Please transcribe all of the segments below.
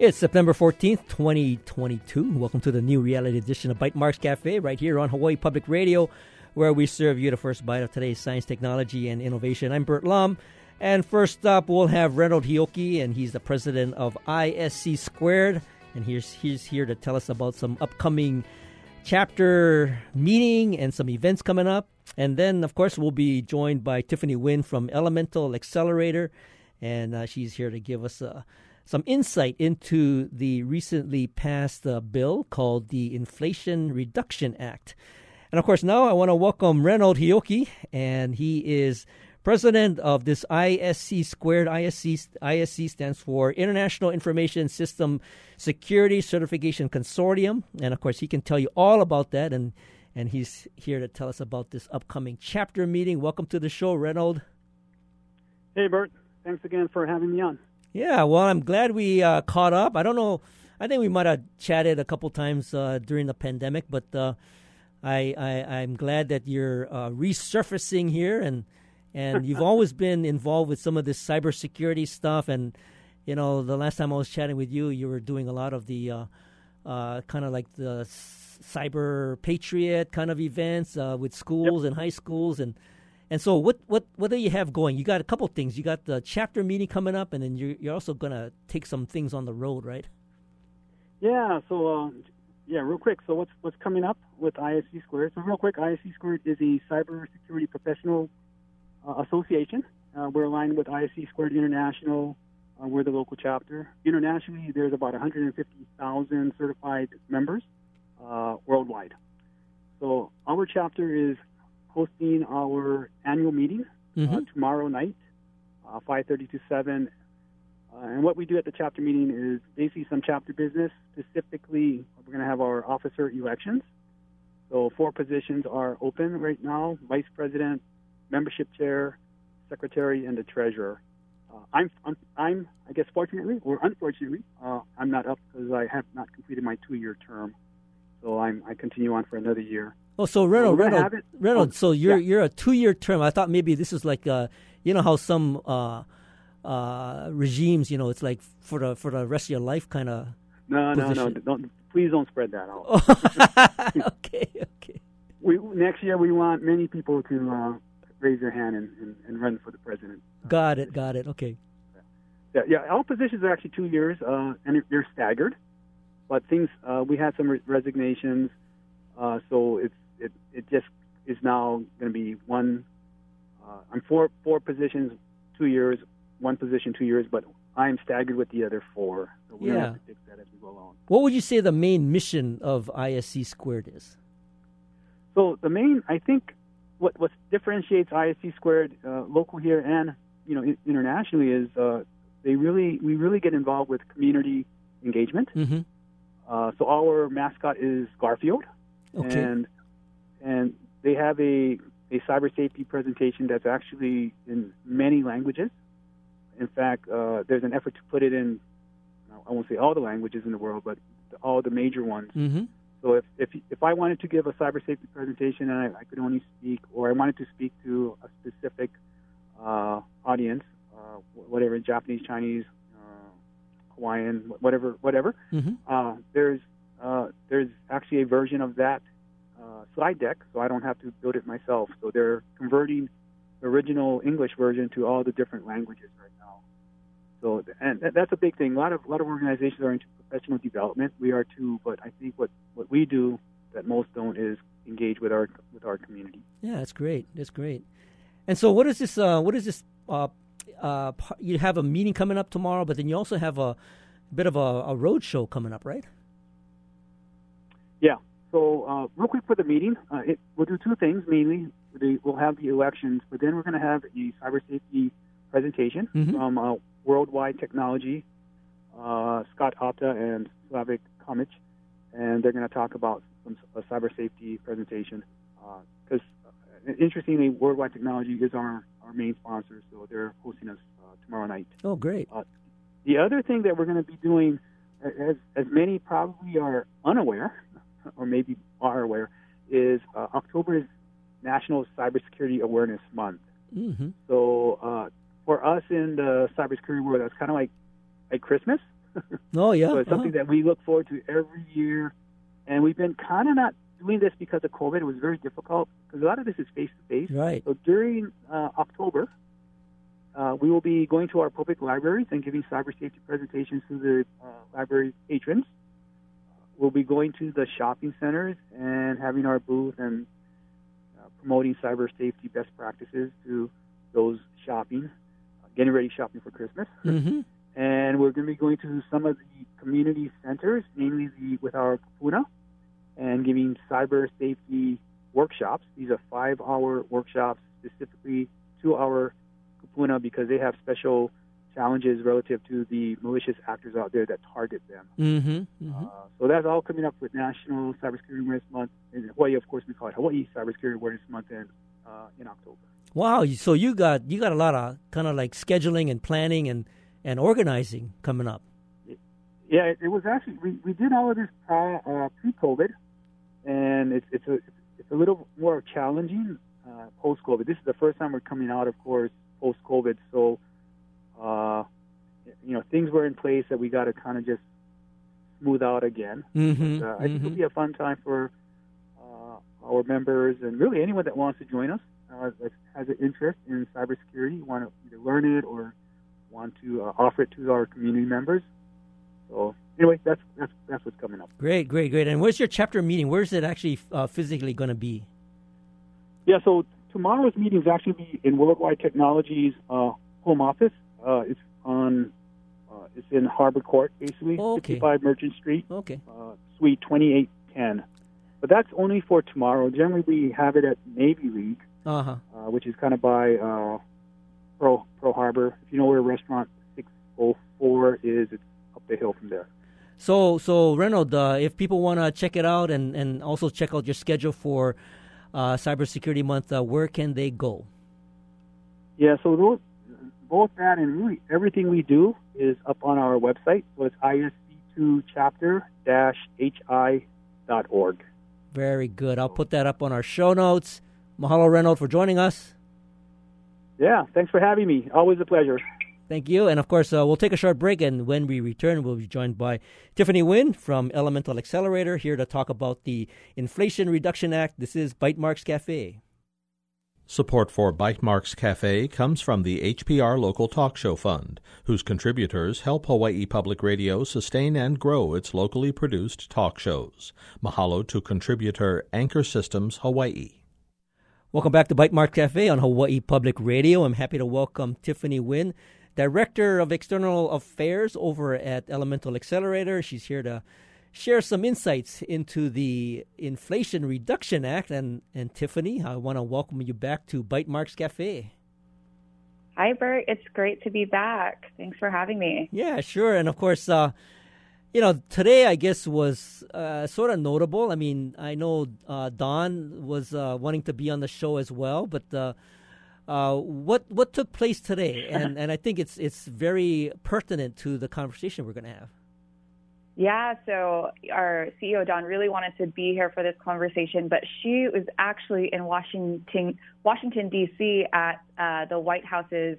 It's September 14th, 2022. Welcome to the new reality edition of Bytemarks Cafe right here on Hawaii Public Radio, where we serve you the first bite of today's science, technology, and innovation. I'm Burt Lum. And first up, we'll have Reynold Hioki, and he's the president of ISC Squared. And he's, he's here to tell us about some upcoming chapter meeting and some events coming up. And then, of course, we'll be joined by Tiffany Wynn from Elemental Accelerator, and uh, she's here to give us a some insight into the recently passed uh, bill called the Inflation Reduction Act. And of course, now I want to welcome Reynold Hioki, and he is president of this ISC squared. ISC, ISC stands for International Information System Security Certification Consortium. And of course, he can tell you all about that. And, and he's here to tell us about this upcoming chapter meeting. Welcome to the show, Reynold. Hey, Burt. Thanks again for having me on. Yeah, well, I'm glad we uh, caught up. I don't know. I think we might have chatted a couple times uh, during the pandemic, but uh, I, I am glad that you're uh, resurfacing here, and and you've always been involved with some of this cybersecurity stuff. And you know, the last time I was chatting with you, you were doing a lot of the uh, uh, kind of like the CyberPatriot kind of events with schools yep. and high schools and and so, what what what do you have going? You got a couple things. You got the chapter meeting coming up, and then you're you're also gonna take some things on the road, right? Yeah. So, uh, yeah, real quick. So, what's what's coming up with ISC Squared? So, real quick, ISC Squared is a cybersecurity professional uh, association. Uh, we're aligned with ISC Squared International. Uh, we're the local chapter. Internationally, there's about 150,000 certified members uh, worldwide. So, our chapter is hosting our annual meeting uh, mm-hmm. uh, tomorrow night, uh, 5:30 to 7. Uh, and what we do at the chapter meeting is basically some chapter business. Specifically, we're going to have our officer elections. So four positions are open right now: vice president, membership chair, secretary, and the treasurer. Uh, I'm, I'm, I'm, I guess, fortunately or unfortunately, uh, I'm not up because I have not completed my two-year term. So I'm, I continue on for another year. Oh, so Reynold, Reynold, Reynold. So you're yeah. you're a two year term. I thought maybe this is like uh, you know how some uh, uh, regimes, you know, it's like for the for the rest of your life kind of. No, position. no, no! Don't, please don't spread that out. okay, okay. We next year we want many people to uh, raise their hand and, and, and, run for the president. Got it, got it. Okay. Yeah, yeah. All positions are actually two years, uh, and they're staggered. But things uh, we had some re- resignations, uh, so it's it, it just is now going to be one. Uh, I'm four four positions, two years, one position, two years, but I'm staggered with the other four. So we yeah. have to fix that as we go along. What would you say the main mission of ISC Squared is? So the main, I think, what what differentiates ISC Squared uh, local here and you know internationally is uh, they really we really get involved with community engagement. Mm-hmm. Uh, so our mascot is Garfield, okay. and and they have a, a cyber safety presentation that's actually in many languages. In fact, uh, there's an effort to put it in, I won't say all the languages in the world, but all the major ones. Mm-hmm. So if, if, if I wanted to give a cyber safety presentation and I, I could only speak, or I wanted to speak to a specific uh, audience, uh, whatever, Japanese, Chinese, uh, Hawaiian, whatever, whatever, mm-hmm. Uh, there's uh, there's actually a version of that uh, slide deck, so I don't have to build it myself. So they're converting the original English version to all the different languages right now. So, and that's a big thing. A lot of a lot of organizations are into professional development. We are too, but I think what what we do that most don't is engage with our with our community. Yeah, that's great. That's great. And so, what is this? Uh, what is this? Uh, uh, you have a meeting coming up tomorrow, but then you also have a bit of a, a road show coming up, right? Yeah. So, uh, real quick for the meeting, uh, it, we'll do two things mainly. We'll have the elections, but then we're going to have a cyber safety presentation mm-hmm. from uh, Worldwide Technology, uh, Scott Opta and Slavik Komic, and they're going to talk about some a cyber safety presentation. Because uh, interestingly, Worldwide Technology is our, our main sponsor, so they're hosting us uh, tomorrow night. Oh, great! the other thing that we're going to be doing, as as many probably are unaware or maybe are aware, is uh, October is National Cybersecurity Awareness Month. Mm-hmm. So uh, for us in the cybersecurity world, that's kind of like like Christmas. Oh yeah, so it's something uh-huh. that we look forward to every year, and we've been kind of not doing this because of COVID. It was very difficult because a lot of this is face to face. right. So during uh, October, uh, we will be going to our public libraries and giving cyber safety presentations to the uh, library patrons. We'll be going to the shopping centers and having our booth and uh, promoting cyber safety best practices to those shopping, uh, getting ready shopping for Christmas. Mm-hmm. And we're going to be going to some of the community centers, mainly the with our Kupuna, and giving cyber safety workshops. These are five-hour workshops, specifically two-hour Kupuna, because they have special challenges relative to the malicious actors out there that target them. Mm-hmm. mm-hmm. Uh, so that's all coming up with National Cybersecurity Awareness Month. In Hawaii, of course, we call it Hawaii Cybersecurity Awareness Month in, uh, in October. Wow. So you got you got a lot of kind of like scheduling and planning and and organizing coming up. Yeah, it, it was actually we, we did all of this uh, pre-COVID, and it's it's a it's a little more challenging uh, post-COVID. This is the first time we're coming out, of course, post-COVID. So, uh, you know, things were in place that we got to kind of just smooth out again. Mm-hmm. Uh, I think it'll be a fun time for uh, our members and really anyone that wants to join us uh, that has an interest in cybersecurity, want to either learn it or want to uh, offer it to our community members. So anyway, that's that's that's what's coming up. Great, great, great. And where's your chapter meeting? Where's it actually uh, physically going to be? Yeah. So tomorrow's meeting is actually be in Worldwide Technologies uh, home office. Uh, it's on uh, it's in Harbor Court, basically, Okay. 55 Merchant Street. Okay. uh, Suite 2810. But that's only for tomorrow. Generally, we have it at Navy League, Uh-huh. uh, which is kind of by uh, Pearl, Pearl Harbor. If you know where Restaurant 604 is, it's up the hill from there. So, so Reynold, uh, if people want to check it out and, and also check out your schedule for uh, Cybersecurity Month, uh, where can they go? Yeah, so those, both that and really everything we do is up on our website. So it's isc2chapter-hi.org. Very good. I'll put that up on our show notes. Mahalo, Reynold, for joining us. Yeah, thanks for having me. Always a pleasure. Thank you. And of course, uh, we'll take a short break. And when we return, we'll be joined by Tiffany Wynn from Elemental Accelerator here to talk about the Inflation Reduction Act. This is Bytemarks Cafe. Support for Bytemarks Cafe comes from the HPR Local Talk Show Fund, whose contributors help Hawaii Public Radio sustain and grow its locally produced talk shows. Mahalo to contributor Anchor Systems Hawaii. Welcome back to Bytemarks Cafe on Hawaii Public Radio. I'm happy to welcome Tiffany Wynn, Director of External Affairs over at Elemental Accelerator. She's here to share some insights into the Inflation Reduction Act. And, and Tiffany, I want to welcome you back to Bytemarks Cafe. Hi, Burt. It's great to be back. Thanks for having me. Yeah, sure. And of course, uh, you know, today I guess was uh, sort of notable. I mean, I know uh, Dawn was uh, wanting to be on the show as well, but uh, uh, what what took place today? And and I think it's it's very pertinent to the conversation we're going to have. Yeah, so our CEO Dawn really wanted to be here for this conversation, but she was actually in Washington, Washington D.C. at uh, the White House's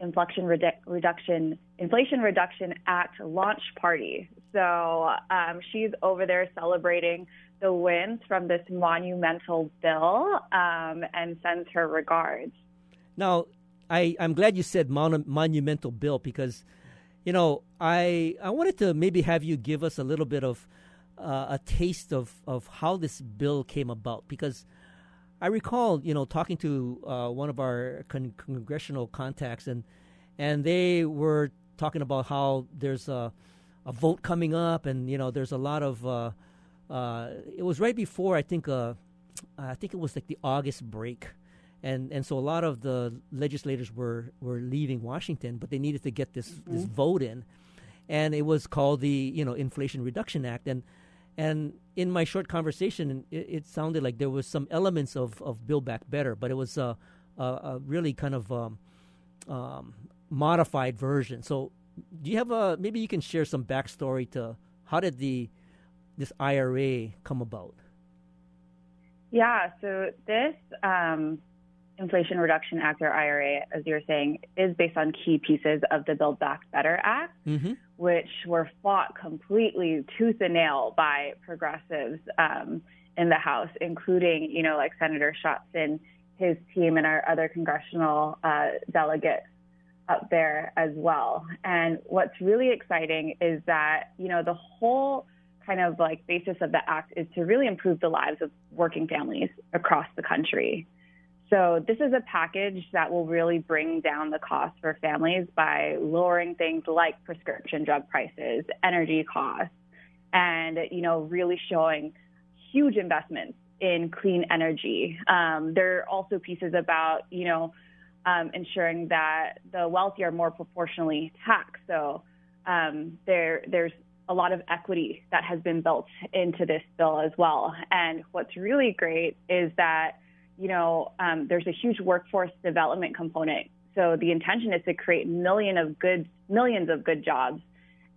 Inflation Redu- Reduction Inflation Reduction Act launch party. So um, she's over there celebrating the wins from this monumental bill um, and sends her regards. Now, I I'm glad you said monu- monumental bill because you know, I I wanted to maybe have you give us a little bit of uh, a taste of, of how this bill came about because I recall, you know, talking to uh, one of our con- congressional contacts and and they were talking about how there's a a vote coming up and you know there's a lot of uh, uh, it was right before I think uh, I think it was like the August break and and so a lot of the legislators were were leaving Washington, but they needed to get this this vote in, and it was called the you know Inflation Reduction Act, and and in my short conversation, it, it sounded like there was some elements of of Build Back Better, but it was a a, a really kind of um, um, modified version. So do you have a maybe you can share some backstory to how did the this IRA come about? Yeah, so this um, Inflation Reduction Act, or IRA, as you were saying, is based on key pieces of the Build Back Better Act, mm-hmm. which were fought completely tooth and nail by progressives um, in the House, including, you know, like Senator Schatz and, his team, and our other congressional uh, delegates up there as well. And what's really exciting is that, you know, the whole kind of like basis of the act is to really improve the lives of working families across the country. So this is a package that will really bring down the cost for families by lowering things like prescription drug prices, energy costs, and you know really showing huge investments in clean energy. Um, there are also pieces about you know um, ensuring that the wealthy are more proportionally taxed. So um, there there's a lot of equity that has been built into this bill as well. And what's really great is that, you know, um, there's a huge workforce development component. So the intention is to create million of good, millions of good jobs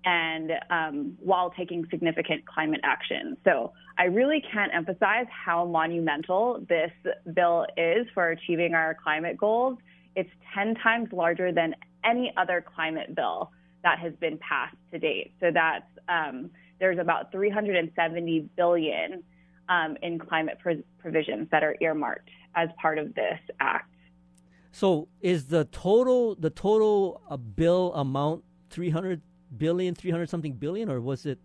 and um, while taking significant climate action. So I really can't emphasize how monumental this bill is for achieving our climate goals. It's 10 times larger than any other climate bill that has been passed to date. So that's um, there's about 370 billion um, in climate provisions that are earmarked as part of this act. So is the total the total uh, bill amount 300 billion, 300 something billion, or was it?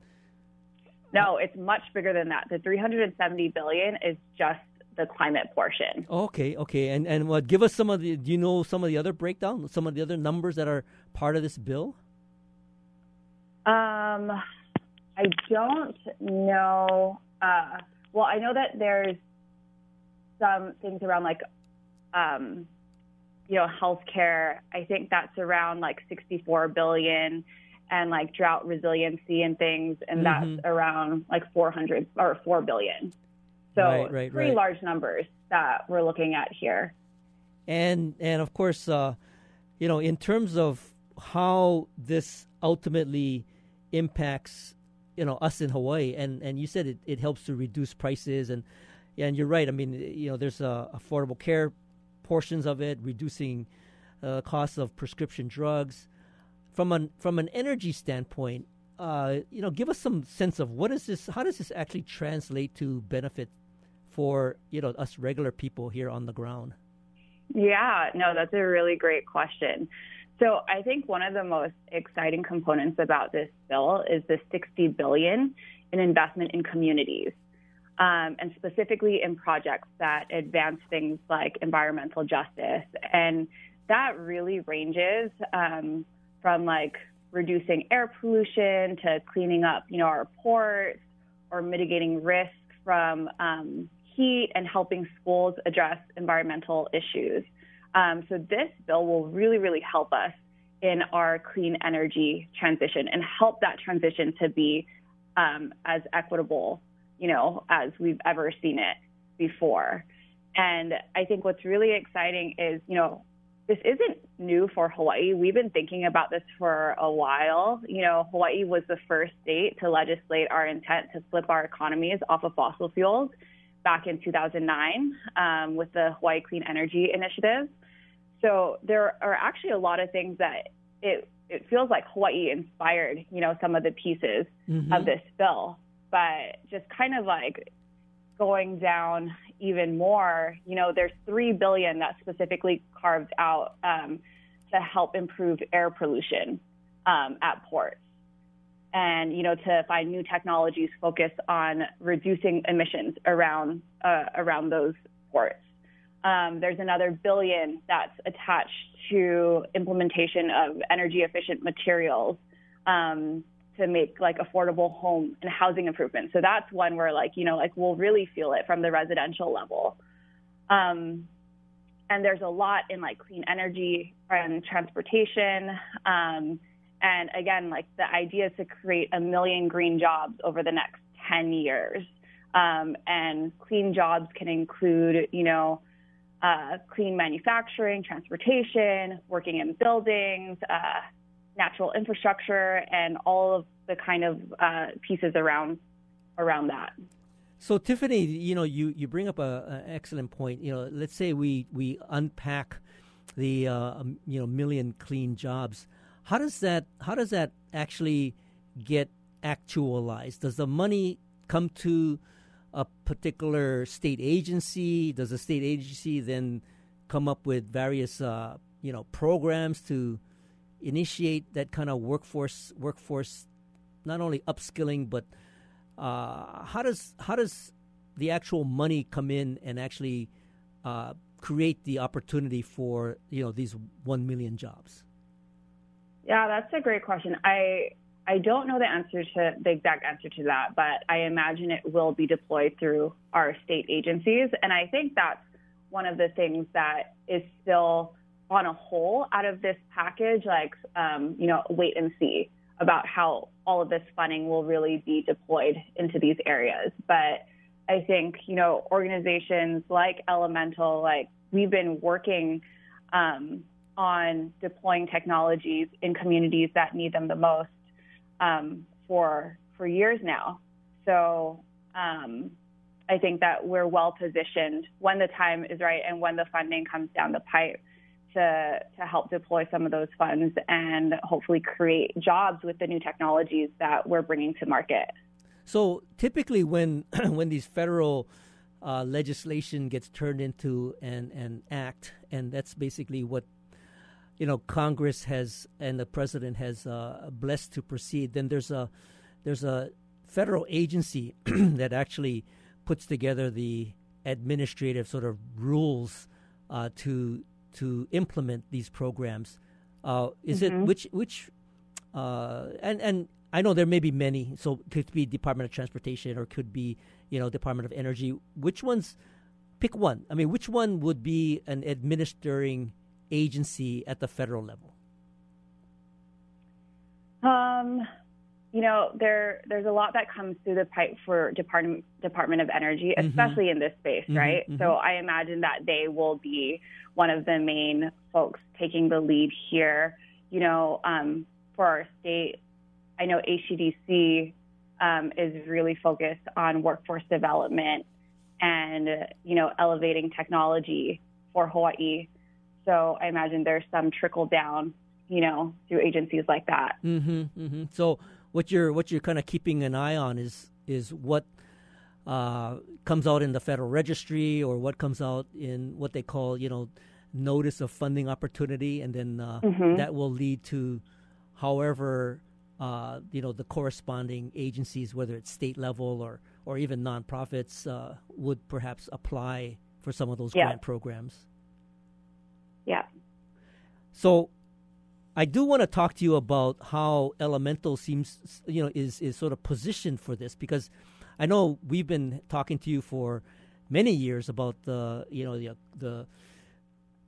No, it's much bigger than that. The 370 billion is just the climate portion. Okay, okay, and and what? Give us some of the. Do you know some of the other breakdown? Some of the other numbers that are part of this bill? Um, I don't know. Uh, well, I know that there's some things around like, um, you know, healthcare. I think that's around like 64 billion, and like drought resiliency and things, and mm-hmm. that's around like 400 or 4 billion. So right, right, pretty right. large numbers that we're looking at here. And and of course, uh, you know, in terms of how this ultimately impacts you know us in Hawaii, and and you said it, it helps to reduce prices, and yeah, and you're right. I mean, you know, there's uh, affordable care portions of it, reducing uh, costs of prescription drugs. From an from an energy standpoint, uh, you know, give us some sense of what is this? How does this actually translate to benefit for you know us regular people here on the ground? Yeah, no, that's a really great question. So I think one of the most exciting components about this bill is the 60 billion in investment in communities. Um, and specifically in projects that advance things like environmental justice. And that really ranges um, from like reducing air pollution to cleaning up, you know, our ports or mitigating risk from um, heat and helping schools address environmental issues. Um, so this bill will really, really help us in our clean energy transition and help that transition to be um, as equitable, you know, as we've ever seen it before. And I think what's really exciting is, you know, this isn't new for Hawaii. We've been thinking about this for a while. You know, Hawaii was the first state to legislate our intent to flip our economies off of fossil fuels back in 2009 um, with the Hawaii Clean Energy Initiative. So there are actually a lot of things that it it feels like Hawaii inspired, you know, some of the pieces mm-hmm. of this bill, but just kind of like going down even more, you know, there's three billion that's specifically carved out um, to help improve air pollution um, at ports, and you know, to find new technologies focused on reducing emissions around uh, around those ports. Um, there's another billion that's attached to implementation of energy efficient materials um, to make like affordable home and housing improvements. So that's one where like, you know, like we'll really feel it from the residential level. Um, and there's a lot in like clean energy and transportation. Um, and again, like the idea is to create a million green jobs over the next 10 years. Um, and clean jobs can include, you know, uh, clean manufacturing, transportation, working in buildings, uh, natural infrastructure, and all of the kind of uh, pieces around around that. So Tiffany, you know, you, you bring up a, a excellent point. You know, let's say we we unpack the uh, um, you know million clean jobs. How does that how does that actually get actualized? Does the money come to a particular state agency? Does the state agency then come up with various uh, you know programs to initiate that kind of workforce workforce not only upskilling but uh, how does how does the actual money come in and actually uh, create the opportunity for you know these one million jobs? Yeah, that's a great question. I I don't know the answer to the exact answer to that, but I imagine it will be deployed through our state agencies, and I think that's one of the things that is still on a whole out of this package. Like, um, you know, wait and see about how all of this funding will really be deployed into these areas. But I think, you know, organizations like Elemental, like we've been working um, on deploying technologies in communities that need them the most um, for for years now. So um, I think that we're well positioned when the time is right and when the funding comes down the pipe to to help deploy some of those funds and hopefully create jobs with the new technologies that we're bringing to market. So typically, when when these federal uh, legislation gets turned into an an act, and that's basically what you know Congress has and the president has uh, blessed to proceed. Then there's a there's a federal agency that actually puts together the administrative sort of rules uh, to to implement these programs. Uh, is mm-hmm. it which which uh, and and I know there may be many. So it could be Department of Transportation or could be you know Department of Energy. Which ones? Pick one. I mean, which one would be an administering agency at the federal level? Um, you know, there there's a lot that comes through the pipe for Department Department of Energy, mm-hmm. especially mm-hmm. in this space, mm-hmm, right? Mm-hmm. So I imagine that they will be one of the main folks taking the lead here. You know, um, for our state, I know HTDC um, is really focused on workforce development and you know elevating technology for Hawaii. So I imagine there's some trickle down, you know, through agencies like that. Mm-hmm, mm-hmm. So what you're what you're kind of keeping an eye on is is what uh, comes out in the Federal Registry or what comes out in what they call you know notice of funding opportunity, and then uh, mm-hmm. that will lead to however uh, you know the corresponding agencies, whether it's state level or or even nonprofits, uh, would perhaps apply for some of those yeah. grant programs. Yeah. So, I do want to talk to you about how Elemental seems, you know, is is sort of positioned for this because I know we've been talking to you for many years about the, you know, the the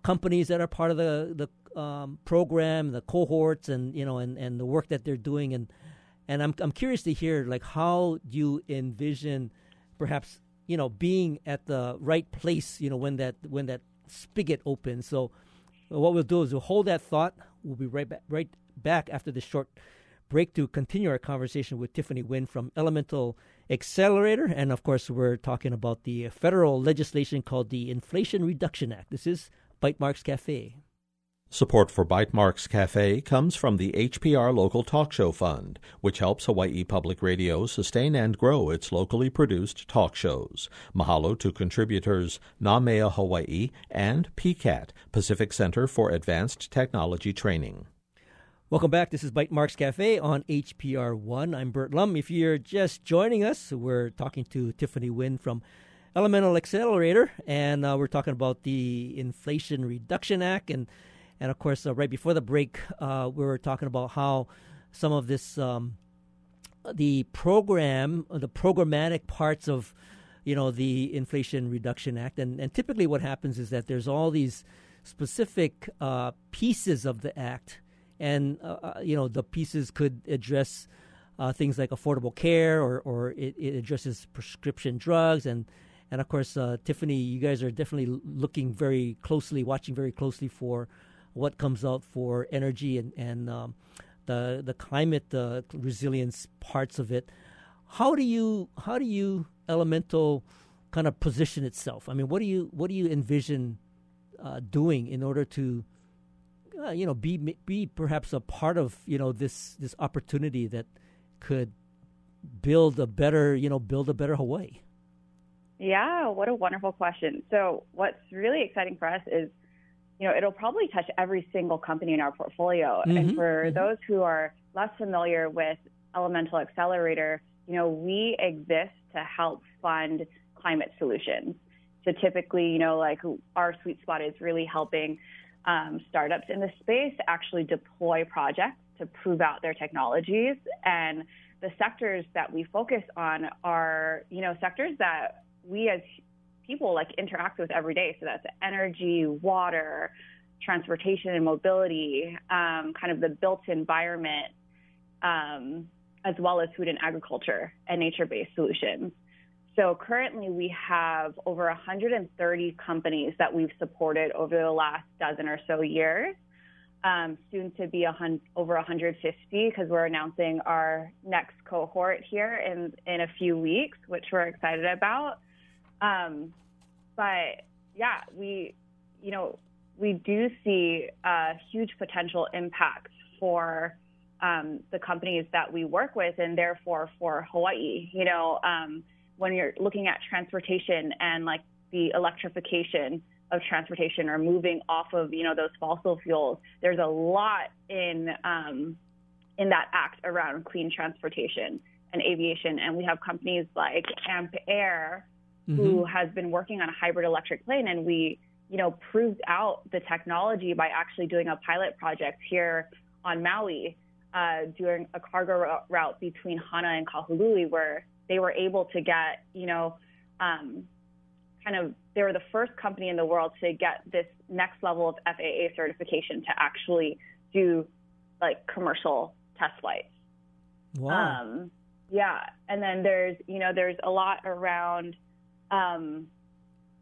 companies that are part of the the um, program, the cohorts, and you know, and, and the work that they're doing, and and I'm I'm curious to hear like how you envision, perhaps you know, being at the right place, you know, when that when that spigot opens. So, what we'll do is we'll hold that thought. We'll be right back right back after this short break to continue our conversation with Tiffany Wynn from Elemental Accelerator, and of course, we're talking about the federal legislation called the Inflation Reduction Act. This is Bytemarks Cafe. Support for Bytemarks Cafe comes from the HPR Local Talk Show Fund, which helps Hawaii Public Radio sustain and grow its locally produced talk shows. Mahalo to contributors Namea Hawaii and PCAT, Pacific Center for Advanced Technology Training. Welcome back. This is Bytemarks Cafe on HPR One. I'm Burt Lum. If you're just joining us, we're talking to Tiffany Wynn from Elemental Accelerator, and uh, we're talking about the Inflation Reduction Act. And, and of course, uh, right before the break, uh, we were talking about how some of this, um, the program, the programmatic parts of, you know, the Inflation Reduction Act. And, and typically what happens is that there's all these specific uh, pieces of the act. And, uh, uh, you know, the pieces could address things like affordable care or, or it, it addresses prescription drugs and and of course, uh, Tiffany, you guys are definitely looking very closely, watching very closely for what comes out for energy and, and um, the the climate uh, resilience parts of it. how do you how do you Elemental kind of position itself? I mean, what do you what do you envision uh, doing in order to uh, you know be be perhaps a part of you know this this opportunity that could build a better you know build a better Hawaii? Yeah, what a wonderful question. So, what's really exciting for us is, you know, it'll probably touch every single company in our portfolio. Mm-hmm. And for mm-hmm. those who are less familiar with Elemental Accelerator, you know, we exist to help fund climate solutions. So typically, you know, like our sweet spot is really helping um, startups in the space actually deploy projects to prove out their technologies. And the sectors that we focus on are, you know, sectors that we as people like interact with every day. So that's energy, water, transportation and mobility, um, kind of the built environment, um, as well as food and agriculture and nature based solutions. So currently, we have over 130 companies that we've supported over the last dozen or so years. Um, soon to be a over 150 because we're announcing our next cohort here in, in a few weeks, which we're excited about. Um, but yeah, we, you know, we do see a huge potential impact for um, the companies that we work with and therefore for Hawaii. You know, um, when you're looking at transportation and like the electrification of transportation or moving off of you know those fossil fuels, there's a lot in um, in that act around clean transportation and aviation. And we have companies like Amp Air, mm-hmm. who has been working on a hybrid electric plane, and we you know proved out the technology by actually doing a pilot project here on Maui uh, doing a cargo route between Hana and Kahului, where they were able to get, you know, um, kind of, they were the first company in the world to get this next level of FAA certification to actually do like commercial test flights. Wow. Um, yeah. And then there's, you know, there's a lot around, um,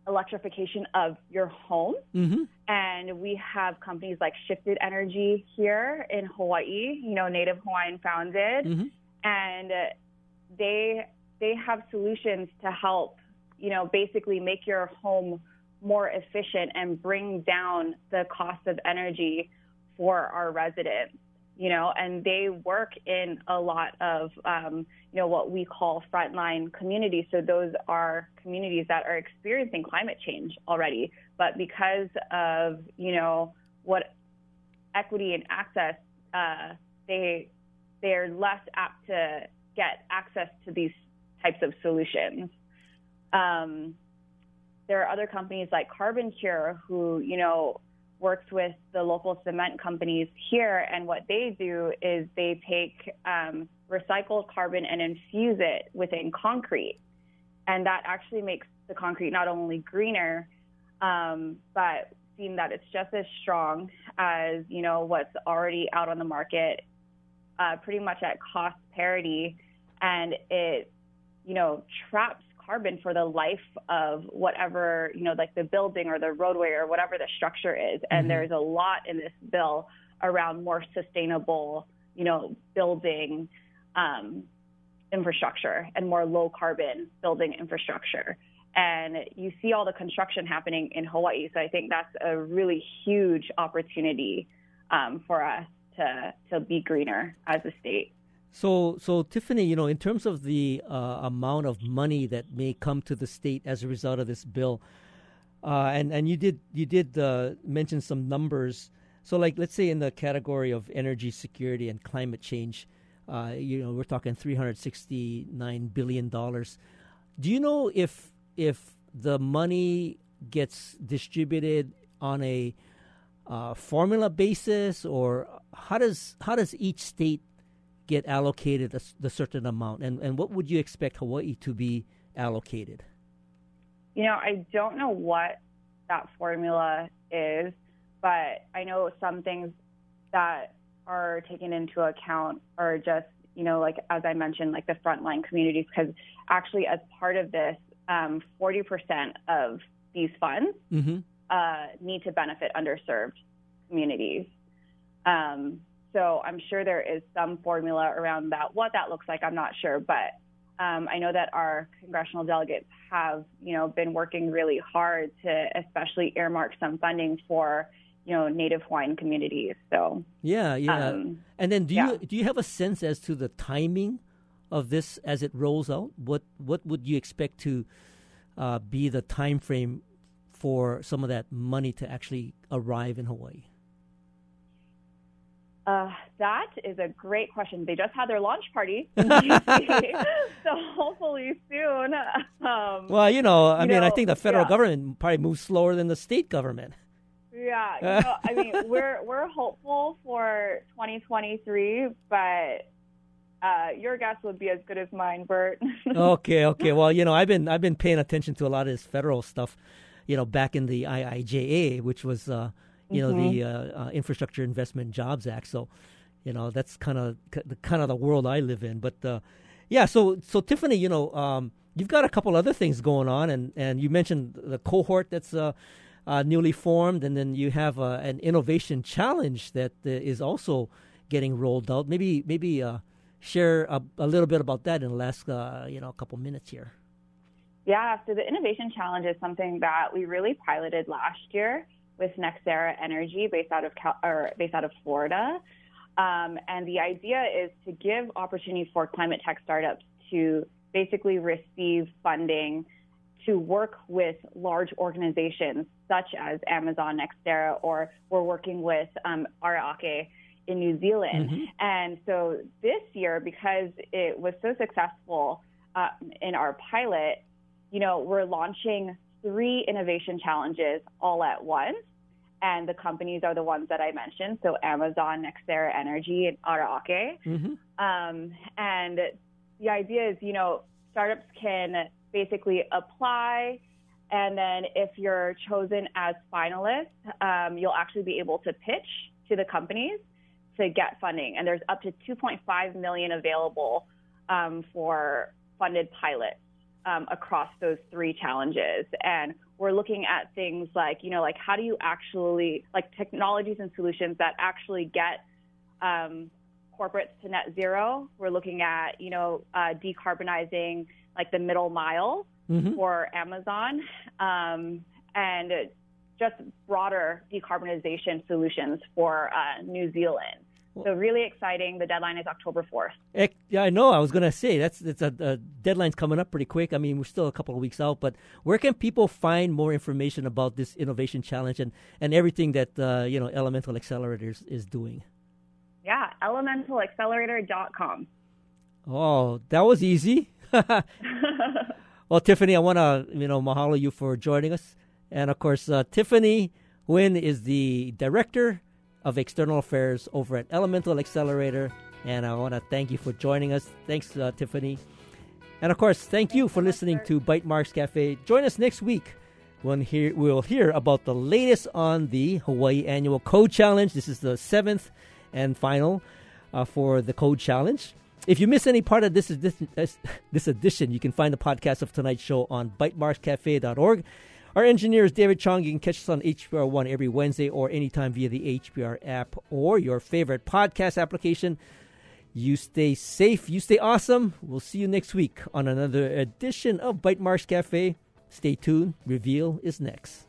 electrification of your home. Mm-hmm. And we have companies like Shifted Energy here in Hawaii, you know, Native Hawaiian founded. Mm-hmm. And they they have solutions to help, you know, basically make your home more efficient and bring down the cost of energy for our residents you know, and they work in a lot of, um, you know, what we call frontline communities. So those are communities that are experiencing climate change already, but because of, you know, what equity and access, uh, they they're less apt to get access to these types of solutions. Um, there are other companies like CarbonCure who, you know, works with the local cement companies here, and what they do is they take um, recycled carbon and infuse it within concrete, and that actually makes the concrete not only greener, um, but seem that it's just as strong as you know what's already out on the market, uh, pretty much at cost parity, and it you know traps carbon for the life of whatever, you know, like the building or the roadway or whatever the structure is. And mm-hmm. there's a lot in this bill around more sustainable, you know, building um, infrastructure and more low carbon building infrastructure. And you see all the construction happening in Hawaii. So I think that's a really huge opportunity um, for us to, to be greener as a state. So, so Tiffany, you know, in terms of the uh, amount of money that may come to the state as a result of this bill, uh, and and you did you did uh, mention some numbers. So, like, let's say in the category of energy security and climate change, uh, you know, we're talking three hundred sixty nine billion dollars. Do you know if if the money gets distributed on a uh, formula basis, or how does how does each state get allocated a, the certain amount, and and what would you expect Hawaii to be allocated? You know, I don't know what that formula is, but I know some things that are taken into account are just you know, like as I mentioned, like the frontline communities, because actually, as part of this, um, 40% of these funds mm-hmm. uh, need to benefit underserved communities. Um, so I'm sure there is some formula around that. What that looks like, I'm not sure, but Um, I know that our congressional delegates have, you know, been working really hard to especially earmark some funding for, you know, Native Hawaiian communities. So yeah, yeah. Um, and then do yeah. you do you have a sense as to the timing of this as it rolls out? What what would you expect to uh, be the time frame for some of that money to actually arrive in Hawaii? Uh, that is a great question. They just had their launch party, so hopefully soon. Um, well, you know, I you mean, know, I think the federal yeah. government probably moves slower than the state government. Yeah, you know, I mean, we're we're hopeful for 2023, but uh, your guess would be as good as mine, Burt. okay, okay. Well, you know, I've been I've been paying attention to a lot of this federal stuff. You know, back in the IIJA, which was uh, you mm-hmm. know the mm-hmm. uh, uh, Infrastructure Investment Jobs Act. So, you know that's kind of the kind of the world I live in. But uh, yeah, so so Tiffany, you know, um, you've got a couple other things going on, and and you mentioned the cohort that's. Uh, uh, newly formed, and then you have uh, an innovation challenge that is also getting rolled out. Maybe maybe share a, a, little bit about that in the last you know a couple minutes here. Yeah, so the innovation challenge is something that we really piloted last year with NextEra Energy, based out of Cal- or based out of Florida. Um, and the idea is to give opportunity for climate tech startups to basically receive funding to work with large organizations such as Amazon, NextEra, or we're working with um, Ara Ake in New Zealand. Mm-hmm. And so this year, because it was so successful uh, in our pilot, you know, we're launching three innovation challenges all at once. And the companies are the ones that I mentioned. So Amazon, NextEra Energy, and Ara Ake. Mm-hmm. Um, and the idea is, you know, startups can basically apply. And then if you're chosen as finalist, um, you'll actually be able to pitch to the companies to get funding. And there's up to 2.5 million available um, for funded pilots um, across those three challenges. And we're looking at things like, you know, like how do you actually, like technologies and solutions that actually get um, corporates to net zero. We're looking at, you know, uh, decarbonizing like the middle mile mm-hmm. for Amazon um, and just broader decarbonization solutions for uh, New Zealand. So really exciting. The deadline is October fourth. Yeah, I know. I was gonna say that's it's a, a, deadline's coming up pretty quick. I mean, we're still a couple of weeks out, but where can people find more information about this innovation challenge and and everything that uh, you know Elemental Accelerators is doing? Yeah, elementalaccelerator.com. Oh, that was easy. well, Tiffany, I want to you know mahalo you for joining us, and of course, uh, Tiffany Wynn is the director of External Affairs over at Elemental Accelerator. And I want to thank you for joining us. Thanks, uh, Tiffany. And of course, thank you for listening to Bytemarks Cafe. Join us next week when hear, we'll hear about the latest on the Hawaii Annual Code Challenge. This is the seventh and final uh, for the Code Challenge. If you miss any part of this, this, this edition, you can find the podcast of tonight's show on bytemarkscafe.org. Our engineer is David Chong. You can catch us on HPR One every Wednesday or anytime via the HPR app or your favorite podcast application. You stay safe. You stay awesome. We'll see you next week on another edition of Bytemarks Cafe. Stay tuned. Reveal is next.